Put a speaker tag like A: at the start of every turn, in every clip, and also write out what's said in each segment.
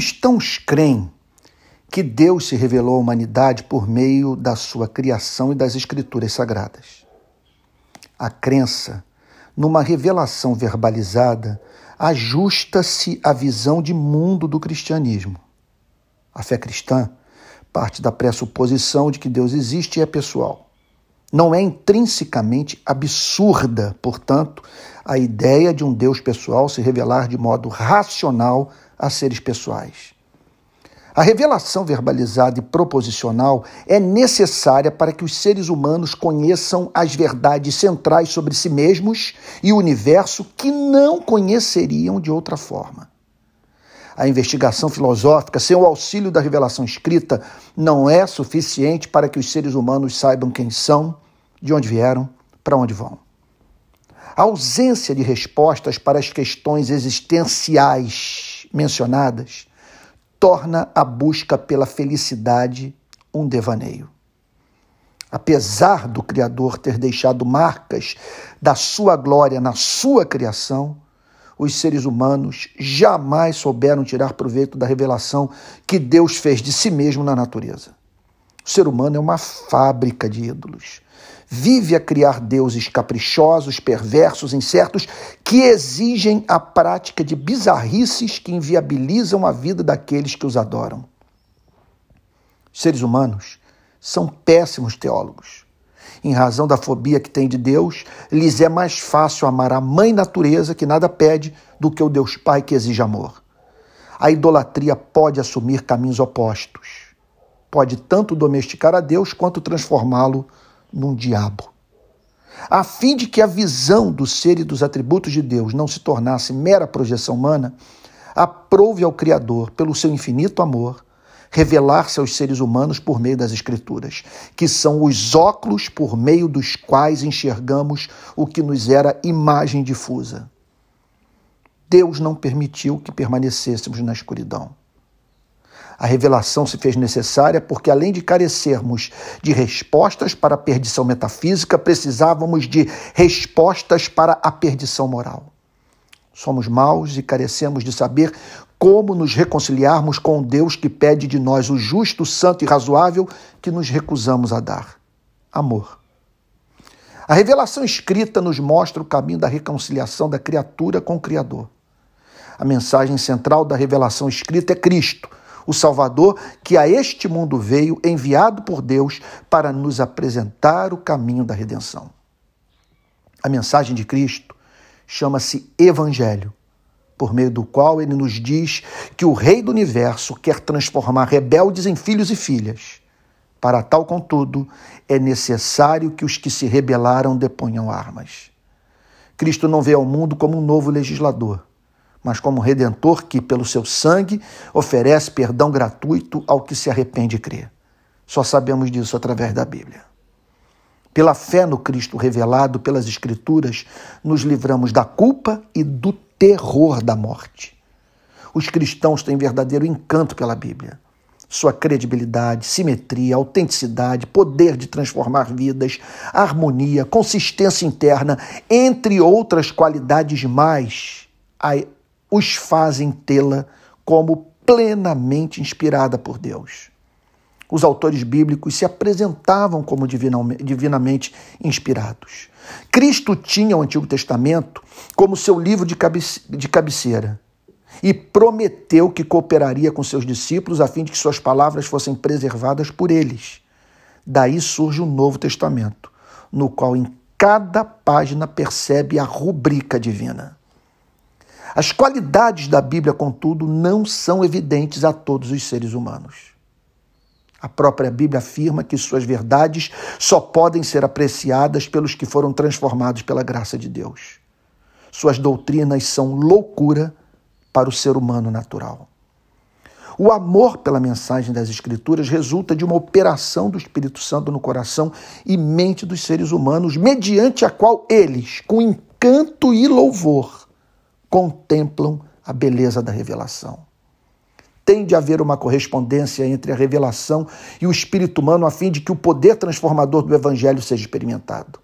A: cristãos creem que Deus se revelou à humanidade por meio da sua criação e das escrituras sagradas. A crença numa revelação verbalizada ajusta-se à visão de mundo do cristianismo. A fé cristã parte da pressuposição de que Deus existe e é pessoal. Não é intrinsecamente absurda, portanto, a ideia de um Deus pessoal se revelar de modo racional a seres pessoais. A revelação verbalizada e proposicional é necessária para que os seres humanos conheçam as verdades centrais sobre si mesmos e o universo que não conheceriam de outra forma. A investigação filosófica, sem o auxílio da revelação escrita, não é suficiente para que os seres humanos saibam quem são, de onde vieram, para onde vão. A ausência de respostas para as questões existenciais mencionadas torna a busca pela felicidade um devaneio. Apesar do Criador ter deixado marcas da sua glória na sua criação, os seres humanos jamais souberam tirar proveito da revelação que Deus fez de si mesmo na natureza. O ser humano é uma fábrica de ídolos. Vive a criar deuses caprichosos, perversos, incertos, que exigem a prática de bizarrices que inviabilizam a vida daqueles que os adoram. Os seres humanos são péssimos teólogos em razão da fobia que tem de Deus, lhes é mais fácil amar a mãe natureza, que nada pede, do que o Deus Pai que exige amor. A idolatria pode assumir caminhos opostos. Pode tanto domesticar a Deus quanto transformá-lo num diabo. A fim de que a visão do ser e dos atributos de Deus não se tornasse mera projeção humana, aprove ao Criador, pelo seu infinito amor, revelar-se aos seres humanos por meio das Escrituras, que são os óculos por meio dos quais enxergamos o que nos era imagem difusa. Deus não permitiu que permanecêssemos na escuridão. A revelação se fez necessária porque, além de carecermos de respostas para a perdição metafísica, precisávamos de respostas para a perdição moral. Somos maus e carecemos de saber como nos reconciliarmos com Deus que pede de nós o justo, santo e razoável que nos recusamos a dar: amor. A revelação escrita nos mostra o caminho da reconciliação da criatura com o Criador. A mensagem central da revelação escrita é Cristo, o Salvador que a este mundo veio, enviado por Deus para nos apresentar o caminho da redenção. A mensagem de Cristo chama-se Evangelho por meio do qual ele nos diz que o Rei do universo quer transformar rebeldes em filhos e filhas. Para tal, contudo, é necessário que os que se rebelaram deponham armas. Cristo não vê ao mundo como um novo legislador, mas como redentor que, pelo seu sangue, oferece perdão gratuito ao que se arrepende e crê. Só sabemos disso através da Bíblia. Pela fé no Cristo revelado pelas Escrituras, nos livramos da culpa e do terror da morte. Os cristãos têm verdadeiro encanto pela Bíblia. Sua credibilidade, simetria, autenticidade, poder de transformar vidas, harmonia, consistência interna, entre outras qualidades mais, os fazem tê-la como plenamente inspirada por Deus. Os autores bíblicos se apresentavam como divinamente inspirados. Cristo tinha o Antigo Testamento como seu livro de, cabeceira e prometeu que cooperaria com seus discípulos a fim de que suas palavras fossem preservadas por eles. Daí surge o Novo Testamento, no qual em cada página percebe a rubrica divina. As qualidades da Bíblia, contudo, não são evidentes a todos os seres humanos. A própria Bíblia afirma que suas verdades só podem ser apreciadas pelos que foram transformados pela graça de Deus. Suas doutrinas são loucura para o ser humano natural. O amor pela mensagem das Escrituras resulta de uma operação do Espírito Santo no coração e mente dos seres humanos, mediante a qual eles, com encanto e louvor, contemplam a beleza da revelação tem de haver uma correspondência entre a revelação e o espírito humano a fim de que o poder transformador do evangelho seja experimentado.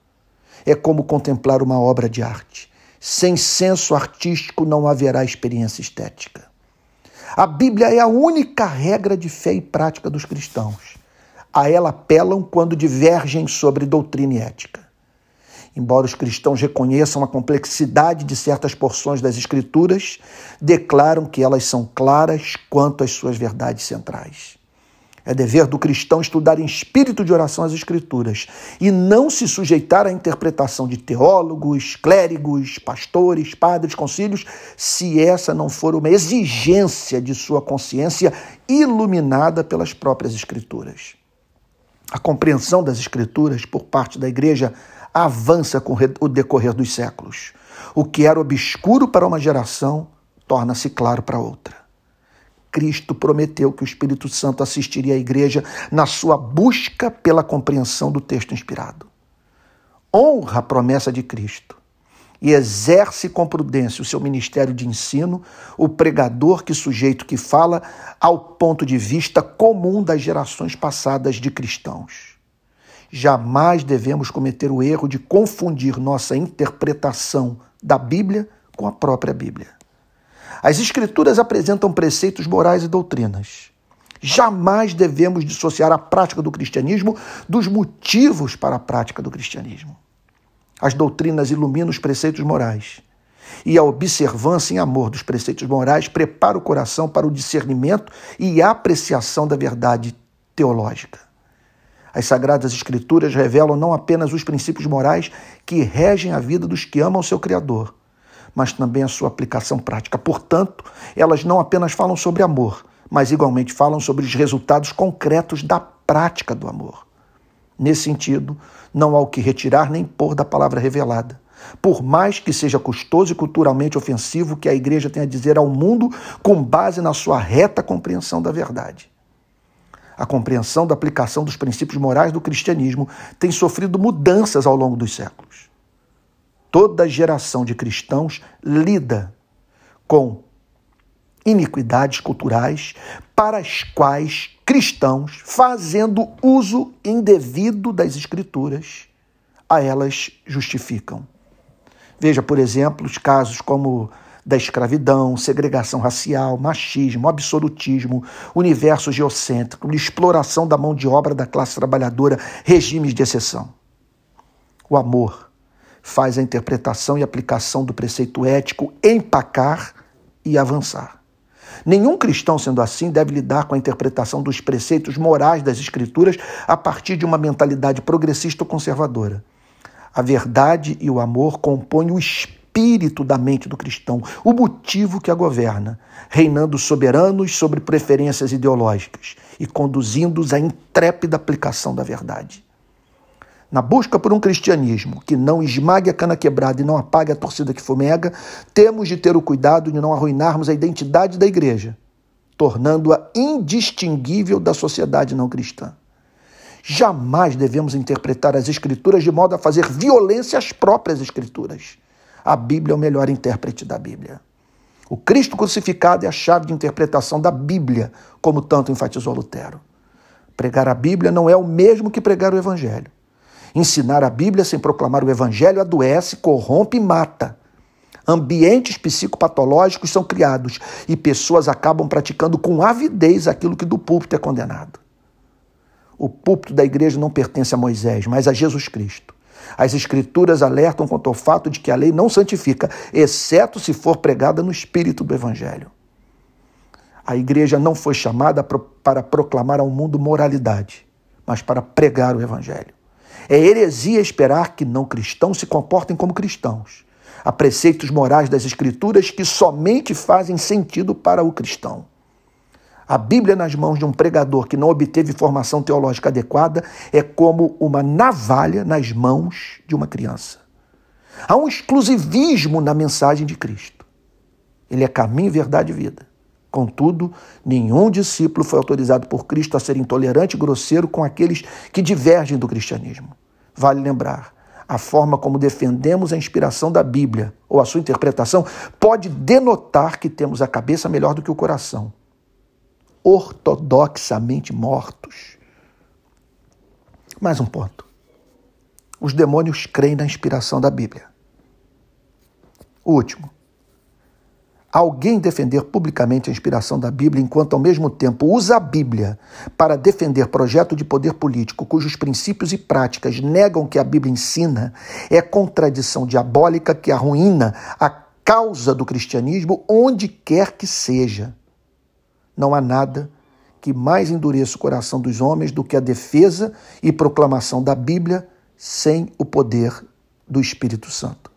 A: É como contemplar uma obra de arte. Sem senso artístico não haverá experiência estética. A Bíblia é a única regra de fé e prática dos cristãos. A ela apelam quando divergem sobre doutrina e ética. Embora os cristãos reconheçam a complexidade de certas porções das Escrituras, declaram que elas são claras quanto às suas verdades centrais. É dever do cristão estudar em espírito de oração as Escrituras e não se sujeitar à interpretação de teólogos, clérigos, pastores, padres, concílios, se essa não for uma exigência de sua consciência iluminada pelas próprias Escrituras. A compreensão das Escrituras por parte da Igreja avança com o decorrer dos séculos. O que era obscuro para uma geração torna-se claro para outra. Cristo prometeu que o Espírito Santo assistiria à igreja na sua busca pela compreensão do texto inspirado. Honra a promessa de Cristo e exerce com prudência o seu ministério de ensino, o pregador que sujeito que fala ao ponto de vista comum das gerações passadas de cristãos. Jamais devemos cometer o erro de confundir nossa interpretação da Bíblia com a própria Bíblia. As Escrituras apresentam preceitos morais e doutrinas. Jamais devemos dissociar a prática do cristianismo dos motivos para a prática do cristianismo. As doutrinas iluminam os preceitos morais. E a observância em amor dos preceitos morais prepara o coração para o discernimento e apreciação da verdade teológica. As Sagradas Escrituras revelam não apenas os princípios morais que regem a vida dos que amam seu Criador, mas também a sua aplicação prática. Portanto, elas não apenas falam sobre amor, mas igualmente falam sobre os resultados concretos da prática do amor. Nesse sentido, não há o que retirar nem pôr da palavra revelada. Por mais que seja custoso e culturalmente ofensivo que a igreja tenha a dizer ao mundo com base na sua reta compreensão da verdade. A compreensão da aplicação dos princípios morais do cristianismo tem sofrido mudanças ao longo dos séculos. Toda geração de cristãos lida com iniquidades culturais para as quais cristãos, fazendo uso indevido das Escrituras, a elas justificam. Veja, por exemplo, os casos como da escravidão, segregação racial, machismo, absolutismo, universo geocêntrico, exploração da mão de obra da classe trabalhadora, regimes de exceção. O amor faz a interpretação e aplicação do preceito ético empacar e avançar. Nenhum cristão, sendo assim, deve lidar com a interpretação dos preceitos morais das Escrituras a partir de uma mentalidade progressista ou conservadora. A verdade e o amor compõem o espírito espírito da mente do cristão, o motivo que a governa, reinando soberanos sobre preferências ideológicas e conduzindo-os à intrépida aplicação da verdade. Na busca por um cristianismo que não esmague a cana quebrada e não apague a torcida que fumega, temos de ter o cuidado de não arruinarmos a identidade da igreja, tornando-a indistinguível da sociedade não cristã. Jamais devemos interpretar as Escrituras de modo a fazer violência às próprias Escrituras a Bíblia é o melhor intérprete da Bíblia. O Cristo crucificado é a chave de interpretação da Bíblia, como tanto enfatizou Lutero. Pregar a Bíblia não é o mesmo que pregar o Evangelho. Ensinar a Bíblia sem proclamar o Evangelho adoece, corrompe e mata. Ambientes psicopatológicos são criados e pessoas acabam praticando com avidez aquilo que do púlpito é condenado. O púlpito da igreja não pertence a Moisés, mas a Jesus Cristo. As Escrituras alertam quanto ao fato de que a lei não santifica, exceto se for pregada no espírito do Evangelho. A igreja não foi chamada para proclamar ao mundo moralidade, mas para pregar o Evangelho. É heresia esperar que não cristãos se comportem como cristãos. Há preceitos morais das Escrituras que somente fazem sentido para o cristão. A Bíblia nas mãos de um pregador que não obteve formação teológica adequada é como uma navalha nas mãos de uma criança. Há um exclusivismo na mensagem de Cristo. Ele é caminho, verdade e vida. Contudo, nenhum discípulo foi autorizado por Cristo a ser intolerante e grosseiro com aqueles que divergem do cristianismo. Vale lembrar, a forma como defendemos a inspiração da Bíblia ou a sua interpretação pode denotar que temos a cabeça melhor do que o coração ortodoxamente mortos. Mais um ponto. Os demônios creem na inspiração da Bíblia. O último. Alguém defender publicamente a inspiração da Bíblia enquanto ao mesmo tempo usa a Bíblia para defender projeto de poder político cujos princípios e práticas negam o que a Bíblia ensina é contradição diabólica que arruína a causa do cristianismo onde quer que seja. Não há nada que mais endureça o coração dos homens do que a defesa e proclamação da Bíblia sem o poder do Espírito Santo.